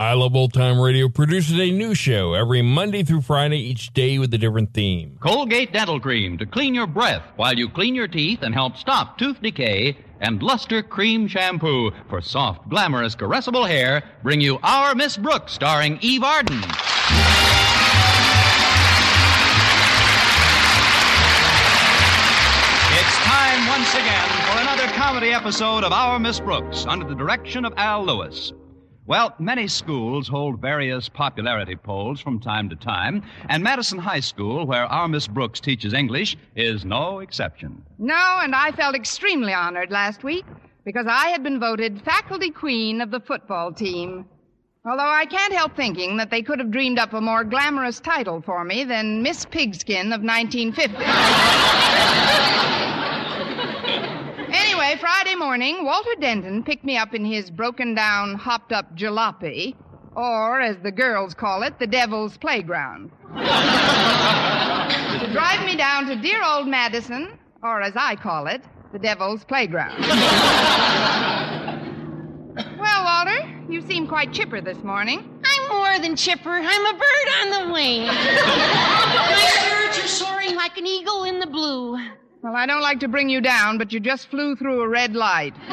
I Love Old Time Radio produces a new show every Monday through Friday, each day with a different theme. Colgate Dental Cream to clean your breath while you clean your teeth and help stop tooth decay. And Luster Cream Shampoo for soft, glamorous, caressable hair bring you Our Miss Brooks, starring Eve Arden. It's time once again for another comedy episode of Our Miss Brooks under the direction of Al Lewis. Well, many schools hold various popularity polls from time to time, and Madison High School, where our Miss Brooks teaches English, is no exception. No, and I felt extremely honored last week because I had been voted faculty queen of the football team. Although I can't help thinking that they could have dreamed up a more glamorous title for me than Miss Pigskin of 1950. anyway, Friday morning, Walter Denton picked me up in his broken down, hopped up jalopy, or as the girls call it, the devil's playground. to drive me down to dear old Madison, or as I call it, the devil's playground. well, Walter, you seem quite chipper this morning. I'm more than chipper. I'm a bird on the wing. My birds are soaring like an eagle in the blue. Well, I don't like to bring you down, but you just flew through a red light.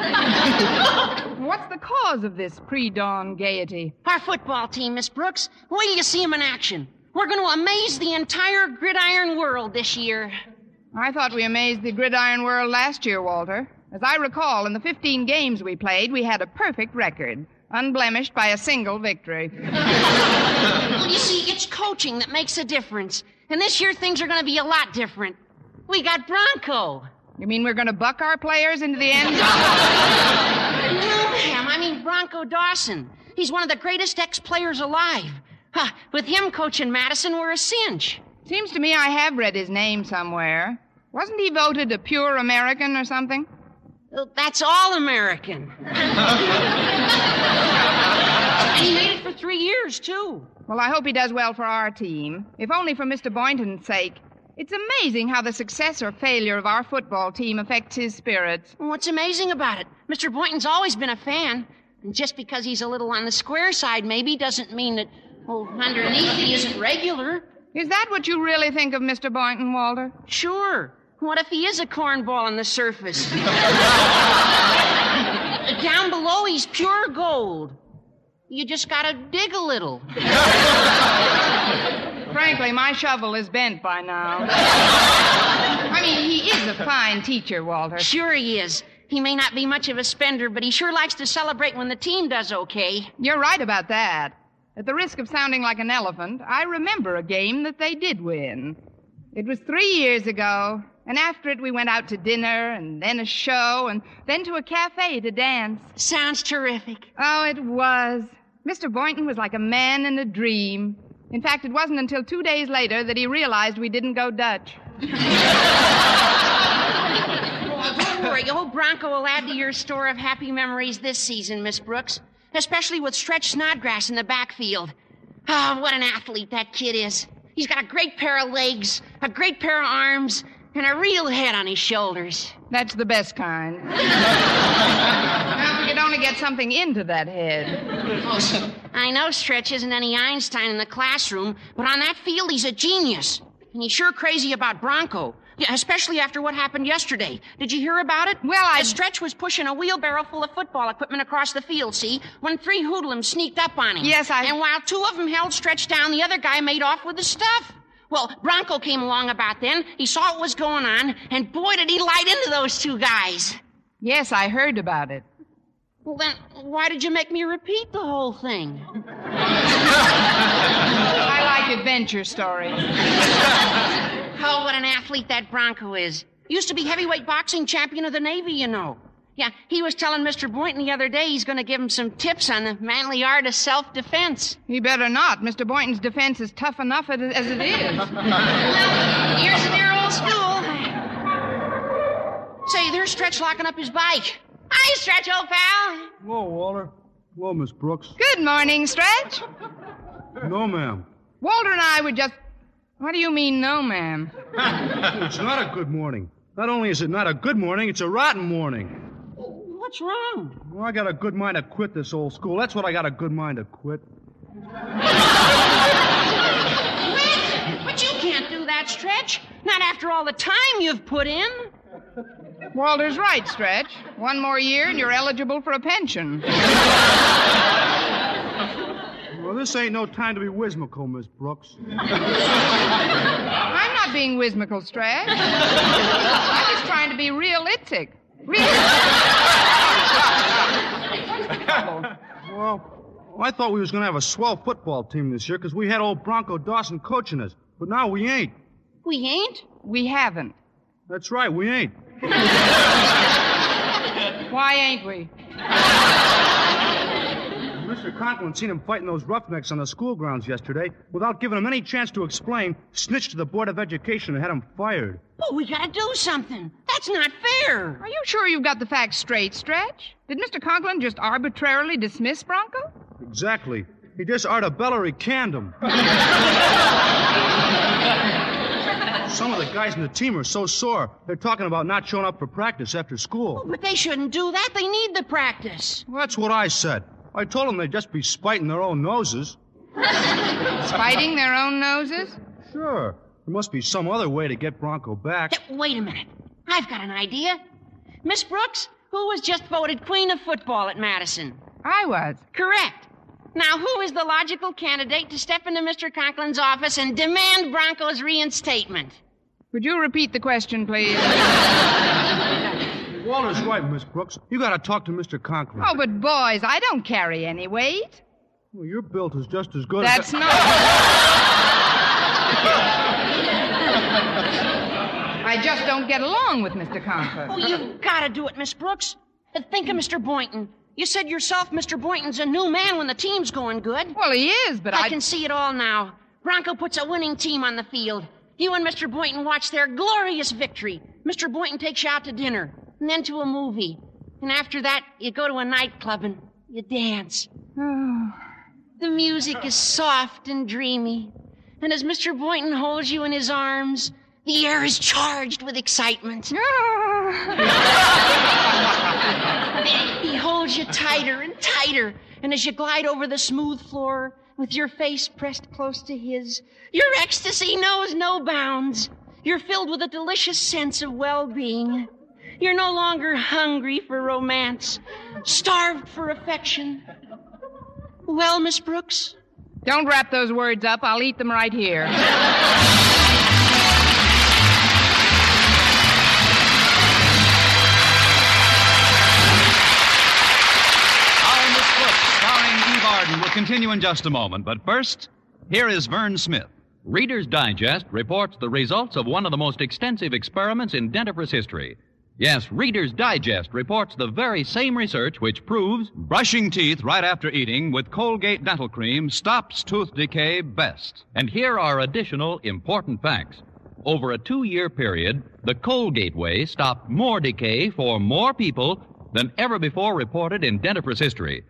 What's the cause of this pre dawn gaiety? Our football team, Miss Brooks. Wait till you see 'em in action. We're going to amaze the entire gridiron world this year. I thought we amazed the gridiron world last year, Walter. As I recall, in the 15 games we played, we had a perfect record, unblemished by a single victory. Well, you see, it's coaching that makes a difference. And this year things are going to be a lot different. We got Bronco. You mean we're going to buck our players into the end zone? No, ma'am. I mean Bronco Dawson. He's one of the greatest ex-players alive. Huh, with him coaching Madison, we're a cinch. Seems to me I have read his name somewhere. Wasn't he voted a pure American or something? Well, That's all American. and he made it for three years, too. Well, I hope he does well for our team, if only for Mr. Boynton's sake. It's amazing how the success or failure of our football team affects his spirits. What's amazing about it? Mr. Boynton's always been a fan. And just because he's a little on the square side, maybe, doesn't mean that, well, underneath he isn't regular. Is that what you really think of Mr. Boynton, Walter? Sure. What if he is a cornball on the surface? Down below, he's pure gold. You just gotta dig a little. Frankly, my shovel is bent by now. I mean, he is a fine teacher, Walter. Sure he is. He may not be much of a spender, but he sure likes to celebrate when the team does okay. You're right about that. At the risk of sounding like an elephant, I remember a game that they did win. It was three years ago, and after it we went out to dinner and then a show and then to a cafe to dance. Sounds terrific. Oh, it was. Mr. Boynton was like a man in a dream. In fact, it wasn't until two days later that he realized we didn't go Dutch. Oh, don't worry. Old Bronco will add to your store of happy memories this season, Miss Brooks. Especially with Stretch Snodgrass in the backfield. Oh, what an athlete that kid is. He's got a great pair of legs, a great pair of arms, and a real head on his shoulders. That's the best kind. now, we could only get something into that head. I know Stretch isn't any Einstein in the classroom, but on that field he's a genius. And he's sure crazy about Bronco. Yeah, especially after what happened yesterday. Did you hear about it? Well, I- Stretch was pushing a wheelbarrow full of football equipment across the field, see? When three hoodlums sneaked up on him. Yes, I- And while two of them held Stretch down, the other guy made off with the stuff. Well, Bronco came along about then. He saw what was going on, and boy, did he light into those two guys. Yes, I heard about it. Well, then, why did you make me repeat the whole thing? I like adventure stories. Oh, what an athlete that Bronco is. Used to be heavyweight boxing champion of the Navy, you know. Yeah, he was telling Mr. Boynton the other day he's going to give him some tips on the manly art of self defense. He better not. Mr. Boynton's defense is tough enough as it is. Here's the dear old school. Say, there's Stretch locking up his bike. Hi, Stretch, old pal. Hello, Walter. Hello, Miss Brooks. Good morning, Stretch. No, ma'am. Walter and I were just. What do you mean, no, ma'am? It's not a good morning. Not only is it not a good morning, it's a rotten morning. What's wrong? Well, I got a good mind to quit this old school. That's what I got a good mind to quit. Quit? But you can't do that, Stretch. Not after all the time you've put in. Walter's right, Stretch. One more year and you're eligible for a pension. Well, this ain't no time to be whimsical, Miss Brooks. I'm not being whimsical, Stretch. I'm just trying to be realistic. Real. Well, I thought we was going to have a swell football team this year because we had old Bronco Dawson coaching us. But now we ain't. We ain't? We haven't. That's right, we ain't. Why ain't we? Mr. Conklin seen him fighting those roughnecks on the school grounds yesterday without giving him any chance to explain, snitched to the Board of Education and had him fired. But we gotta do something. That's not fair. Are you sure you've got the facts straight, Stretch? Did Mr. Conklin just arbitrarily dismiss Bronco? Exactly. He just artabellary canned him. Some of the guys in the team are so sore, they're talking about not showing up for practice after school. Oh, but they shouldn't do that. They need the practice. Well, that's what I said. I told them they'd just be spiting their own noses. Spiting their own noses? Sure. There must be some other way to get Bronco back. Hey, Wait a minute. I've got an idea. Miss Brooks, who was just voted Queen of Football at Madison? I was. Correct. Now, who is the logical candidate to step into Mr. Conklin's office and demand Bronco's reinstatement? Would you repeat the question, please? Walter's right, Miss Brooks. You gotta talk to Mr. Conklin. Oh, but boys, I don't carry any weight. Well, your belt is just as good That's as. not. I just don't get along with Mr. Conklin. Oh, you've got to do it, Miss Brooks. And think of Mr. Boynton. You said yourself Mr. Boynton's a new man when the team's going good. Well, he is, but I I. can see it all now. Bronco puts a winning team on the field. You and Mr. Boynton watch their glorious victory. Mr. Boynton takes you out to dinner, and then to a movie. And after that, you go to a nightclub and you dance. The music is soft and dreamy. And as Mr. Boynton holds you in his arms, the air is charged with excitement. He holds you tighter and tighter. And as you glide over the smooth floor with your face pressed close to his, your ecstasy knows no bounds. You're filled with a delicious sense of well being. You're no longer hungry for romance, starved for affection. Well, Miss Brooks, Don't wrap those words up. I'll eat them right here. Will continue in just a moment. But first, here is Verne Smith. Reader's Digest reports the results of one of the most extensive experiments in dentifrice history. Yes, Reader's Digest reports the very same research which proves brushing teeth right after eating with Colgate Dental Cream stops tooth decay best. And here are additional important facts. Over a two year period, the Colgate way stopped more decay for more people than ever before reported in dentifrice history.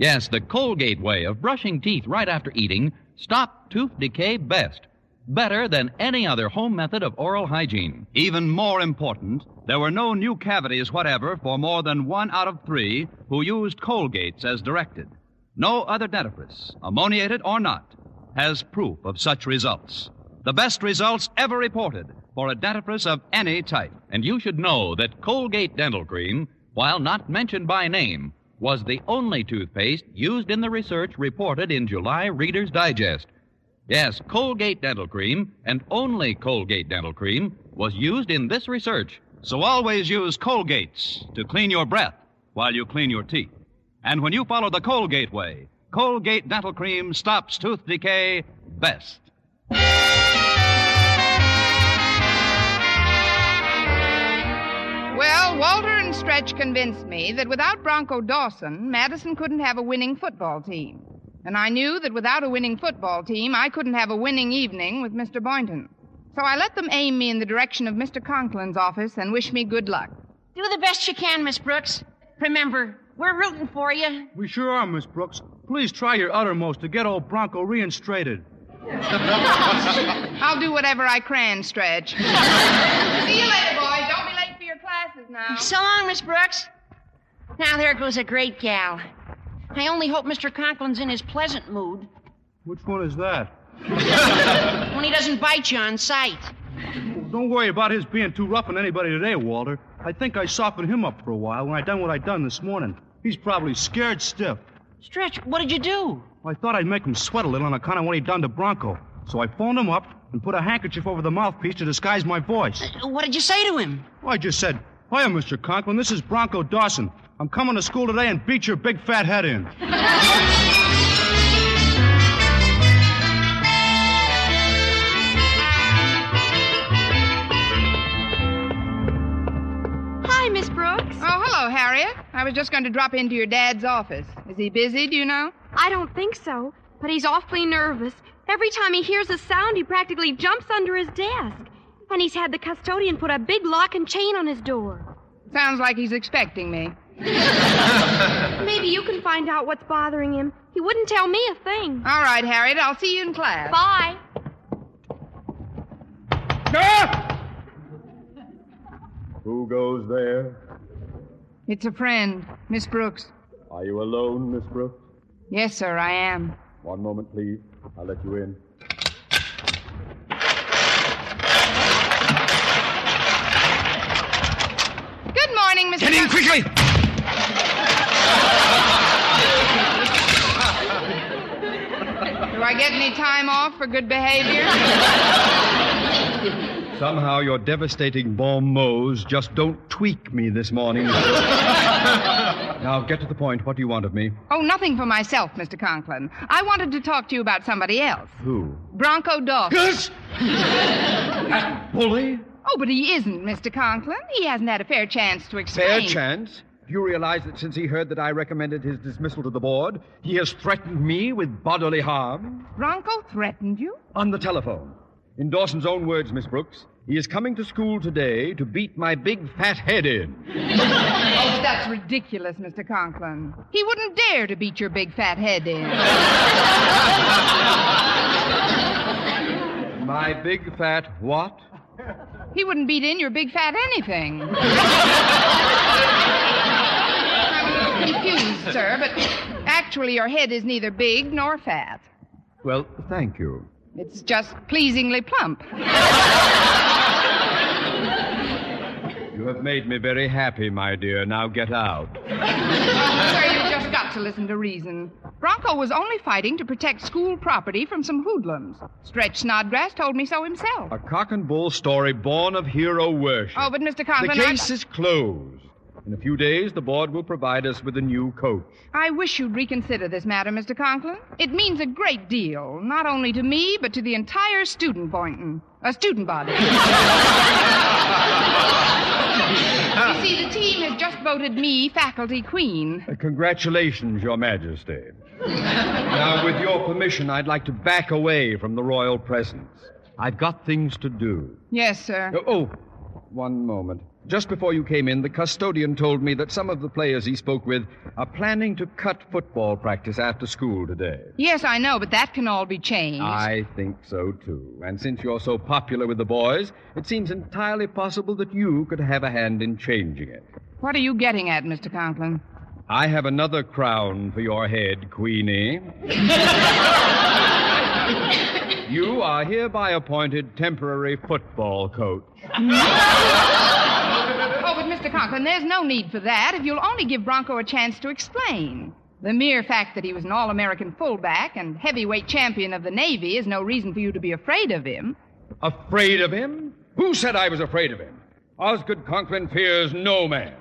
Yes, the Colgate way of brushing teeth right after eating stopped tooth decay best. Better than any other home method of oral hygiene. Even more important, there were no new cavities whatever for more than one out of three who used Colgates as directed. No other dentifrice, ammoniated or not, has proof of such results. The best results ever reported for a dentifrice of any type. And you should know that Colgate Dental Cream, while not mentioned by name, was the only toothpaste used in the research reported in July Reader's Digest. Yes, Colgate Dental Cream, and only Colgate Dental Cream, was used in this research. So always use Colgates to clean your breath while you clean your teeth. And when you follow the Colgate way, Colgate Dental Cream stops tooth decay best. Well, Walter and Stretch convinced me that without Bronco Dawson, Madison couldn't have a winning football team. And I knew that without a winning football team, I couldn't have a winning evening with Mr. Boynton. So I let them aim me in the direction of Mr. Conklin's office and wish me good luck. Do the best you can, Miss Brooks. Remember, we're rooting for you. We sure are, Miss Brooks. Please try your uttermost to get old Bronco reinstated. I'll do whatever I can, Stretch. See you later, boys. Don't be late for your classes now. So long, Miss Brooks. Now there goes a great gal. I only hope Mr. Conklin's in his pleasant mood Which one is that? when he doesn't bite you on sight. Don't worry about his being too rough on anybody today, Walter. I think I softened him up for a while when I done what I done this morning. He's probably scared stiff. Stretch, what did you do? I thought I'd make him sweat a little on account of what he'd done to Bronco. So I phoned him up and put a handkerchief over the mouthpiece to disguise my voice. Uh, what did you say to him? I just said, Hiya, Mr. Conklin. This is Bronco Dawson. I'm coming to school today and beat your big fat head in. Hi, Miss Brooks. Oh, hello, Harriet. I was just going to drop into your dad's office. Is he busy, do you know? I don't think so, but he's awfully nervous. Every time he hears a sound, he practically jumps under his desk. And he's had the custodian put a big lock and chain on his door. Sounds like he's expecting me. Maybe you can find out what's bothering him. He wouldn't tell me a thing. All right, Harriet. I'll see you in class. Bye. Who goes there? It's a friend, Miss Brooks. Are you alone, Miss Brooks? Yes, sir, I am. One moment, please. I'll let you in. Good morning, Mr. Get in quickly! Do I get any time off for good behavior? Somehow your devastating bon mots just don't tweak me this morning. now, get to the point. What do you want of me? Oh, nothing for myself, Mr. Conklin. I wanted to talk to you about somebody else. Who? Bronco Dawson. That bully? Oh, but he isn't, Mr. Conklin. He hasn't had a fair chance to explain. Fair chance. Do you realize that since he heard that I recommended his dismissal to the board, he has threatened me with bodily harm? Bronco threatened you? On the telephone. In Dawson's own words, Miss Brooks, he is coming to school today to beat my big fat head in. Oh, that's ridiculous, Mr. Conklin. He wouldn't dare to beat your big fat head in. My big fat what? He wouldn't beat in your big fat anything. I'm a little confused, sir, but actually your head is neither big nor fat. Well, thank you. It's just pleasingly plump. You have made me very happy, my dear. Now get out. Sir, you've just got to listen to reason. Bronco was only fighting to protect school property from some hoodlums. Stretch Snodgrass told me so himself. A cock and bull story born of hero worship. Oh, but Mr. the Conklin, I- case is closed. In a few days, the board will provide us with a new coach. I wish you'd reconsider this matter, Mr. Conklin. It means a great deal, not only to me, but to the entire student Boynton. A student body. you see, the team has just voted me faculty queen. Uh, congratulations, Your Majesty. now, with your permission, I'd like to back away from the royal presence. I've got things to do. Yes, sir. Oh, oh, one moment. Just before you came in, the custodian told me that some of the players he spoke with are planning to cut football practice after school today. Yes, I know, but that can all be changed. I think so, too. And since you're so popular with the boys, it seems entirely possible that you could have a hand in changing it. What are you getting at, Mr. Conklin? I have another crown for your head, Queenie. you are hereby appointed temporary football coach. Oh, but Mr. Conklin, there's no need for that if you'll only give Bronco a chance to explain. The mere fact that he was an All American fullback and heavyweight champion of the Navy is no reason for you to be afraid of him. Afraid of him? Who said I was afraid of him? Osgood Conklin fears no man.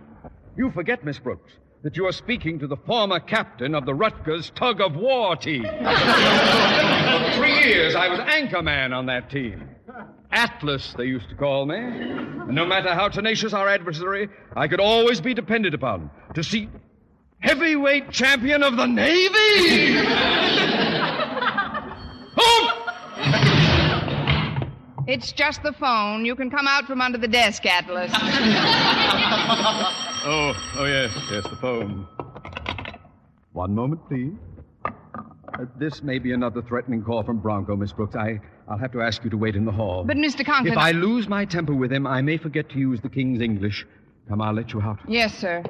You forget, Miss Brooks, that you are speaking to the former captain of the Rutgers tug of war team. For three years, I was anchor man on that team. Atlas, they used to call me. And no matter how tenacious our adversary, I could always be depended upon to see heavyweight champion of the Navy. It's just the phone. You can come out from under the desk, Atlas. oh, oh yes, yes, the phone. One moment, please. Uh, this may be another threatening call from Bronco, Miss Brooks. I, I'll have to ask you to wait in the hall. But, Mr. Conklin. If I lose my temper with him, I may forget to use the King's English. Come, I'll let you out. Yes, sir.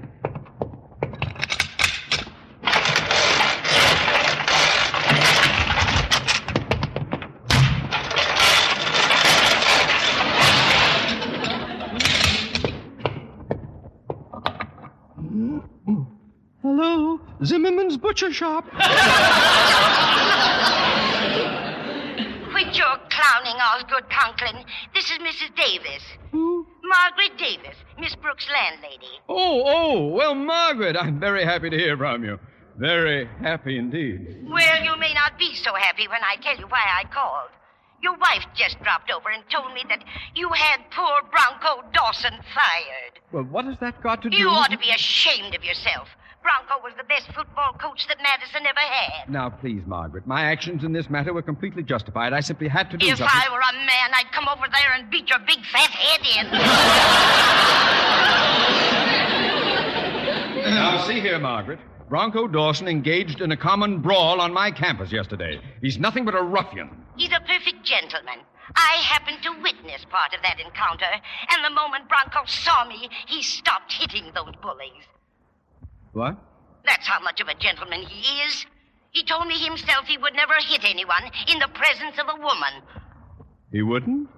Hello, Zimmerman's Butcher Shop. Quit your clowning, Osgood Conklin. This is Mrs. Davis. Who? Margaret Davis, Miss Brooks' landlady. Oh, oh, well, Margaret, I'm very happy to hear from you. Very happy indeed. Well, you may not be so happy when I tell you why I called. Your wife just dropped over and told me that you had poor Bronco Dawson fired. Well, what has that got to do? You ought to be ashamed of yourself. Bronco was the best football coach that Madison ever had. Now, please, Margaret, my actions in this matter were completely justified. I simply had to do If something. I were a man, I'd come over there and beat your big fat head in. Now, see here, Margaret. Bronco Dawson engaged in a common brawl on my campus yesterday. He's nothing but a ruffian. He's a perfect gentleman. I happened to witness part of that encounter, and the moment Bronco saw me, he stopped hitting those bullies. What? That's how much of a gentleman he is. He told me himself he would never hit anyone in the presence of a woman. He wouldn't?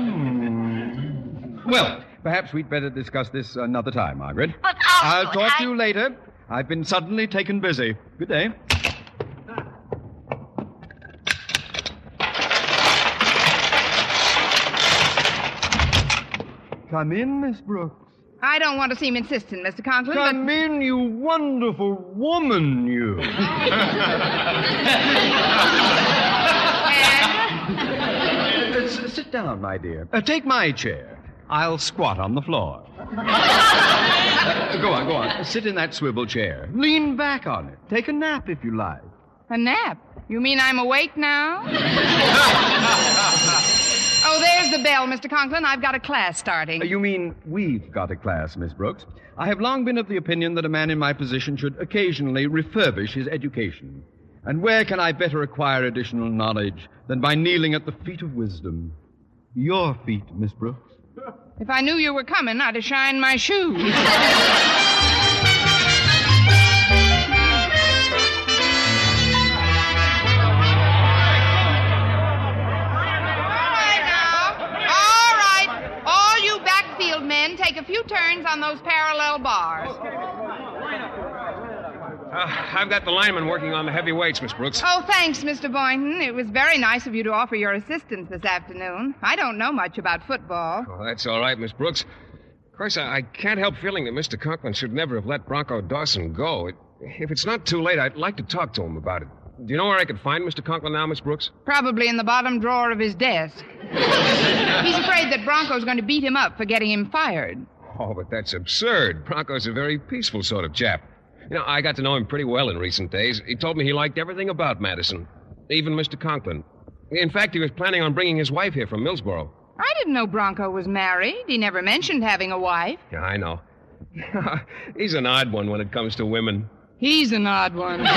Hmm. Well, perhaps we'd better discuss this another time, Margaret. But I'll Osgood, talk I- to you later. I've been suddenly taken busy. Good day. Come in, Miss Brooks. I don't want to seem insistent, Mr. Conklin, but. Come in, you wonderful woman, you. Uh, sit down, my dear. Uh, take my chair. I'll squat on the floor. Uh, go on, go on. Sit in that swivel chair. Lean back on it. Take a nap if you like. A nap? You mean I'm awake now? There's the bell, Mr. Conklin. I've got a class starting. Uh, you mean we've got a class, Miss Brooks? I have long been of the opinion that a man in my position should occasionally refurbish his education. And where can I better acquire additional knowledge than by kneeling at the feet of wisdom? Your feet, Miss Brooks. If I knew you were coming, I'd have shined my shoes. few turns on those parallel bars. Uh, I've got the lineman working on the heavy weights, Miss Brooks. Oh, thanks, Mr. Boynton. It was very nice of you to offer your assistance this afternoon. I don't know much about football. Oh, that's all right, Miss Brooks. Of course, I, I can't help feeling that Mr. Conklin should never have let Bronco Dawson go. It, if it's not too late, I'd like to talk to him about it. Do you know where I could find Mr. Conklin now, Miss Brooks? Probably in the bottom drawer of his desk. He's afraid that Bronco's going to beat him up for getting him fired. Oh, but that's absurd. Bronco's a very peaceful sort of chap. You know, I got to know him pretty well in recent days. He told me he liked everything about Madison, even Mr. Conklin. In fact, he was planning on bringing his wife here from Millsboro. I didn't know Bronco was married. He never mentioned having a wife. Yeah, I know. He's an odd one when it comes to women. He's an odd one.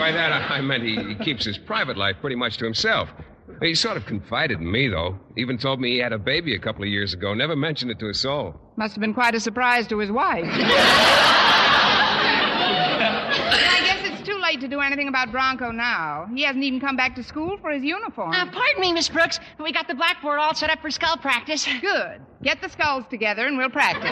By that, I meant he, he keeps his private life pretty much to himself. He sort of confided in me, though. Even told me he had a baby a couple of years ago. Never mentioned it to a soul. Must have been quite a surprise to his wife. I guess it's too late to do anything about Bronco now. He hasn't even come back to school for his uniform. Uh, pardon me, Miss Brooks. We got the blackboard all set up for skull practice. Good. Get the skulls together and we'll practice.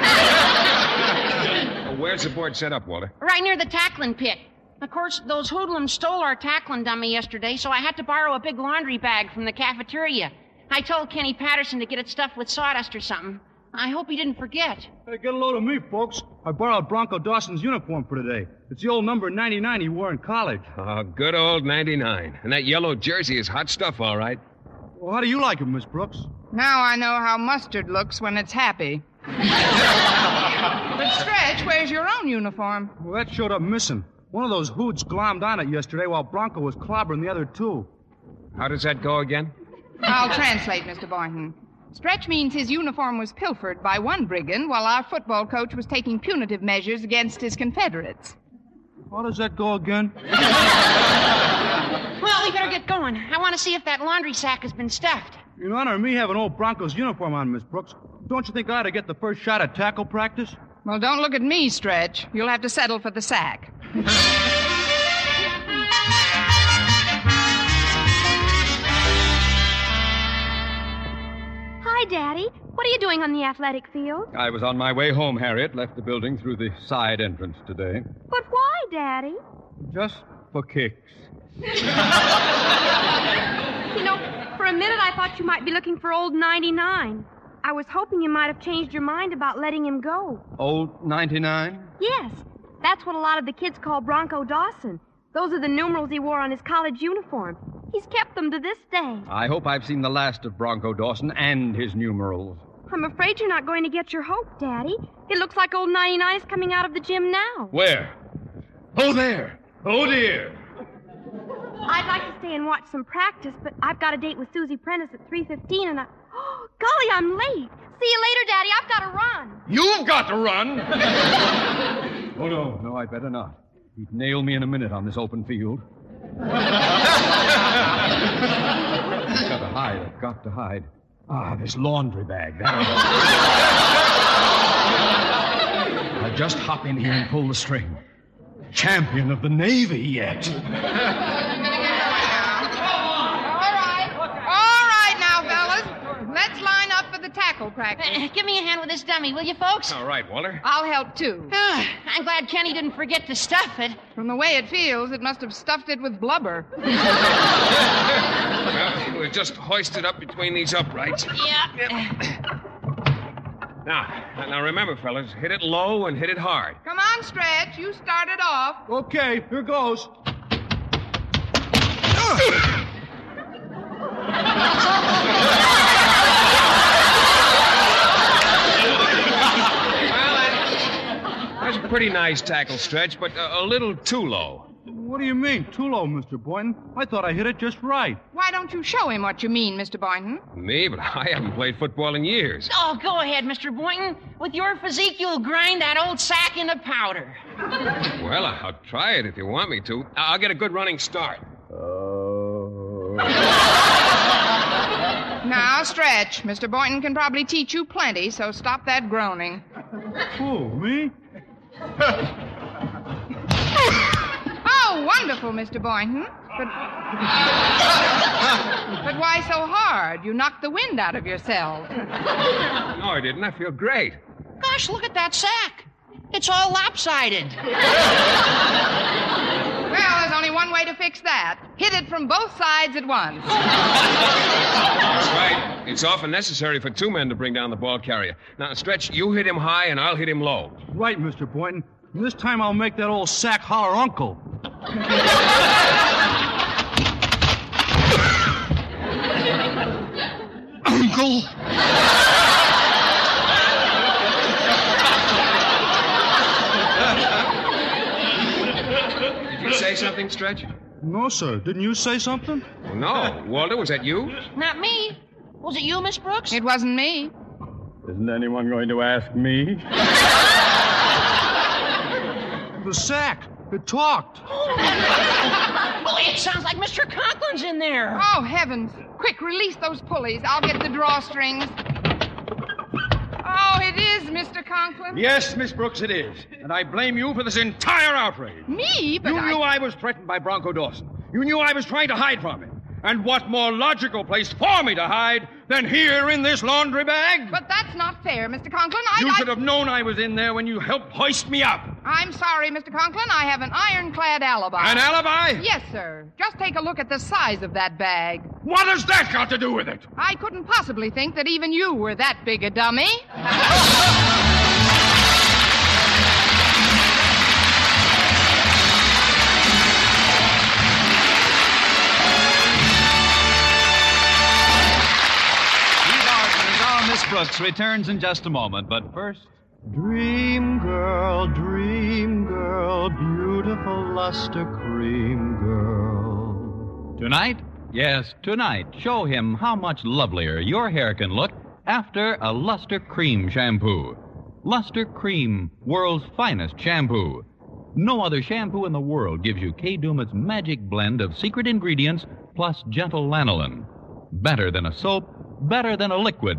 Oh, where's the board set up, Walter? Right near the tackling pit. Of course, those hoodlums stole our tackling dummy yesterday, so I had to borrow a big laundry bag from the cafeteria. I told Kenny Patterson to get it stuffed with sawdust or something. I hope he didn't forget. Hey, get a load of me, folks. I borrowed Bronco Dawson's uniform for today. It's the old number 99 he wore in college. Oh, good old 99. And that yellow jersey is hot stuff, all right. Well, how do you like him, Miss Brooks? Now I know how mustard looks when it's happy. but Stretch, where's your own uniform? Well, that showed up missing. One of those hoods glommed on it yesterday while Bronco was clobbering the other two. How does that go again? I'll translate, Mr. Boynton. Stretch means his uniform was pilfered by one brigand while our football coach was taking punitive measures against his Confederates. How does that go again? Well, we better get going. I want to see if that laundry sack has been stuffed. In honor of me having old Bronco's uniform on, Miss Brooks, don't you think I ought to get the first shot at tackle practice? Well, don't look at me, Stretch. You'll have to settle for the sack. Hi, Daddy. What are you doing on the athletic field? I was on my way home, Harriet. Left the building through the side entrance today. But why, Daddy? Just for kicks. You know, for a minute I thought you might be looking for old 99. I was hoping you might have changed your mind about letting him go. Old 99? Yes, that's what a lot of the kids call Bronco Dawson. Those are the numerals he wore on his college uniform. He's kept them to this day. I hope I've seen the last of Bronco Dawson and his numerals. I'm afraid you're not going to get your hope, Daddy. It looks like old 99 is coming out of the gym now. Where? Oh, there. Oh, dear. I'd like to stay and watch some practice, but I've got a date with Susie Prentice at 3.15 and I... Oh, golly, I'm late. See you later, Daddy. I've got to run. You've got to run. No, no, I better not. He'd nail me in a minute on this open field. I've got to hide. I've got to hide. Ah, this laundry bag. That'll I'll just hop in here and pull the string. Champion of the Navy yet. All right. All right now, fellas. Let's line up tackle practice. Uh, give me a hand with this dummy, will you, folks? All right, Walter. I'll help too. Ah, I'm glad Kenny didn't forget to stuff it. From the way it feels, it must have stuffed it with blubber. Well, we'll just hoist it up between these uprights. Yeah. Now, now remember, fellas, hit it low and hit it hard. Come on, Stretch. You started off. Okay, here goes. That's a pretty nice tackle stretch, but a, a little too low. What do you mean, too low, Mr. Boynton? I thought I hit it just right. Why don't you show him what you mean, Mr. Boynton? Me, but I haven't played football in years. Oh, go ahead, Mr. Boynton. With your physique, you'll grind that old sack into powder. Well, I'll try it if you want me to. I'll get a good running start. Oh. now, Stretch. Mr. Boynton can probably teach you plenty, so stop that groaning. Who, me? Oh, wonderful, Mr. Boynton. But. but why so hard? You knocked the wind out of yourself. No, I didn't. I feel great. Gosh, look at that sack. It's all lopsided. Well, there's only one one way to fix that. Hit it from both sides at once. That's right. It's often necessary for two men to bring down the ball carrier. Now, Stretch, you hit him high and I'll hit him low. Right, Mr. Boynton. And this time I'll make that old sack holler uncle. Uncle? Did you say something, Stretch? No, sir. Didn't you say something? No. Walter, was that you? Not me. Was it you, Miss Brooks? It wasn't me. Isn't anyone going to ask me? The sack. It talked. Oh, it sounds like Mr. Conklin's in there. Oh, heavens. Quick, release those pulleys. I'll get the drawstrings. It is Mr. Conklin. Yes, Miss Brooks, it is. And I blame you for this entire outrage. Me? But you I... knew I was threatened by Bronco Dawson. You knew I was trying to hide from him. And what more logical place for me to hide than here in this laundry bag? But that's not fair, Mr. Conklin. I, you I- should have known I was in there when you helped hoist me up. I'm sorry, Mr. Conklin. I have an ironclad alibi. An alibi? Yes, sir. Just take a look at the size of that bag. What has that got to do with it? I couldn't possibly think that even you were that big a dummy. Brooks returns in just a moment, but first. Dream girl, dream girl, beautiful luster cream girl. Tonight? Yes, tonight. Show him how much lovelier your hair can look after a Luster Cream shampoo. Luster Cream, world's finest shampoo. No other shampoo in the world gives you Kay Daumit's magic blend of secret ingredients plus gentle lanolin. Better than a soap, better than a liquid.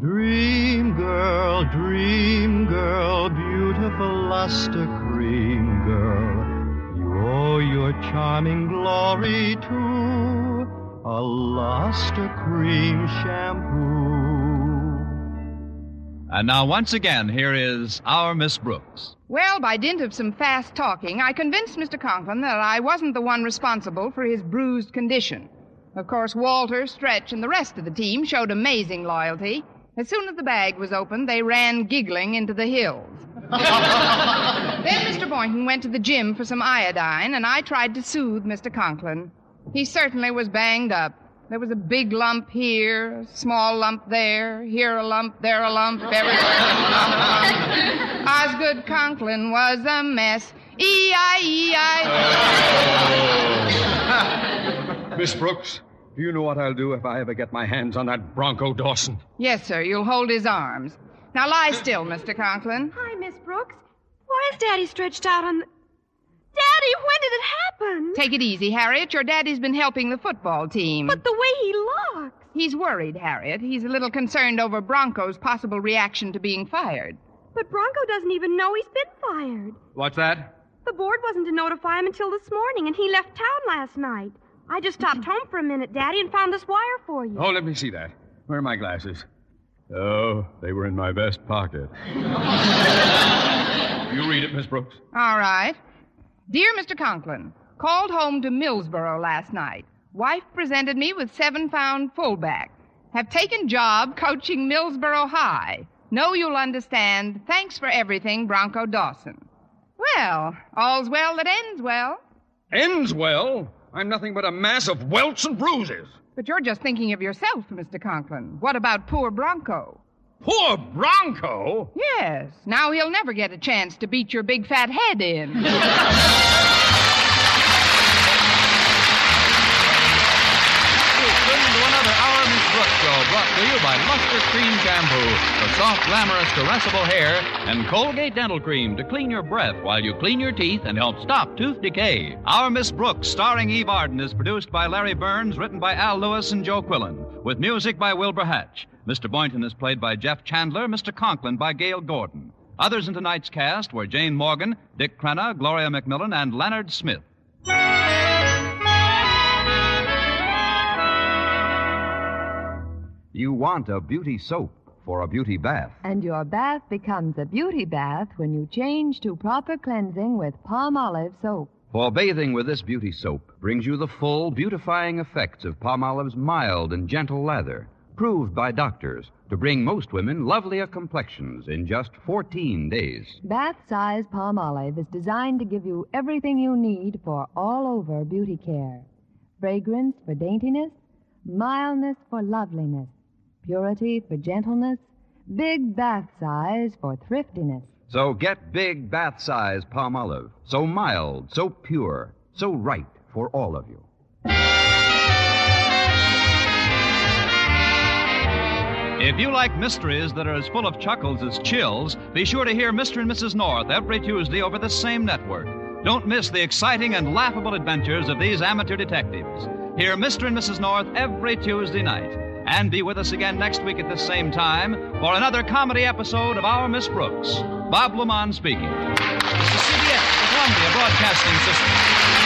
Dream girl, dream girl, beautiful luster cream girl. You owe your charming glory to a luster cream shampoo. And now, once again, here is our Miss Brooks. Well, by dint of some fast talking, I convinced Mr. Conklin that I wasn't the one responsible for his bruised condition. Of course, Walter, Stretch, and the rest of the team showed amazing loyalty. As soon as the bag was opened, they ran giggling into the hills. then Mr. Boynton went to the gym for some iodine, and I tried to soothe Mr. Conklin. He certainly was banged up. There was a big lump here, a small lump there, here a lump, there a lump, everywhere a lump. Osgood Conklin was a mess. E E-I-E-I. Miss Brooks, do you know what I'll do if I ever get my hands on that Bronco Dawson? Yes, sir, you'll hold his arms. Now lie still, Mr. Conklin. Hi, Miss Brooks. Why is Daddy stretched out on the. Daddy, when did it happen? Take it easy, Harriet. Your daddy's been helping the football team. But the way he looks. He's worried, Harriet. He's a little concerned over Bronco's possible reaction to being fired. But Bronco doesn't even know he's been fired. What's that? The board wasn't to notify him until this morning, and he left town last night. I just stopped home for a minute, Daddy, and found this wire for you. Oh, let me see that. Where are my glasses? Oh, they were in my vest pocket. You read it, Miss Brooks. All right. Dear Mr. Conklin, called home to Millsboro last night. Wife presented me with seven pound fullback. Have taken job coaching Millsboro High. Know you'll understand. Thanks for everything, Bronco Dawson. Well, all's well that ends well. Ends well. I'm nothing but a mass of welts and bruises. But you're just thinking of yourself, Mr. Conklin. What about poor Bronco? Poor Bronco? Yes. Now he'll never get a chance to beat your big fat head in. brought to you by Luster Cream Shampoo for soft, glamorous, caressable hair and Colgate Dental Cream to clean your breath while you clean your teeth and help stop tooth decay. Our Miss Brooks, starring Eve Arden, is produced by Larry Berns, written by Al Lewis and Joe Quillan, with music by Wilbur Hatch. Mr. Boynton is played by Jeff Chandler, Mr. Conklin by Gale Gordon. Others in tonight's cast were Jane Morgan, Dick Crenna, Gloria McMillan, and Leonard Smith. You want a beauty soap for a beauty bath. And your bath becomes a beauty bath when you change to proper cleansing with palm olive soap. For bathing with this beauty soap brings you the full beautifying effects of Palmolive's mild and gentle lather, proved by doctors to bring most women lovelier complexions in just 14 days. Bath size Palmolive is designed to give you everything you need for all over beauty care fragrance for daintiness, mildness for loveliness, purity for gentleness, big bath size for thriftiness. So get big bath size Palmolive. So mild, so pure, so right for all of you. If you like mysteries that are as full of chuckles as chills, be sure to hear Mr. and Mrs. North every Tuesday over the same network. Don't miss the exciting and laughable adventures of these amateur detectives. Hear Mr. and Mrs. North every Tuesday night. And be with us again next week at the same time for another comedy episode of Our Miss Brooks. Bob LeMond speaking. This is CBS, the Columbia Broadcasting System.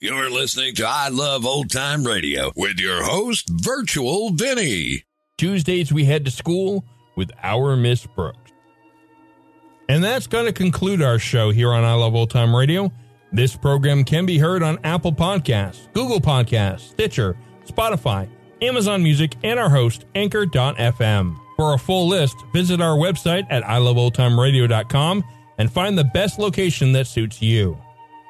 You're listening to I Love Old Time Radio with your host, Virtual Vinny. Tuesdays we head to school with our Miss Brooks. And that's going to conclude our show here on I Love Old Time Radio. This program can be heard on Apple Podcasts, Google Podcasts, Stitcher, Spotify, Amazon Music, and our host, Anchor.fm. For a full list, visit our website at iloveoldtimeradio.com and find the best location that suits you.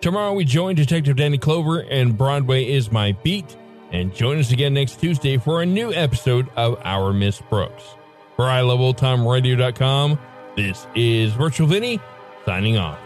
Tomorrow we join Detective Danny Clover and Broadway is My Beat. And join us again next Tuesday for a new episode of Our Miss Brooks. For iLoveOldTimeRadio.com, this is Virtual Vinny signing off.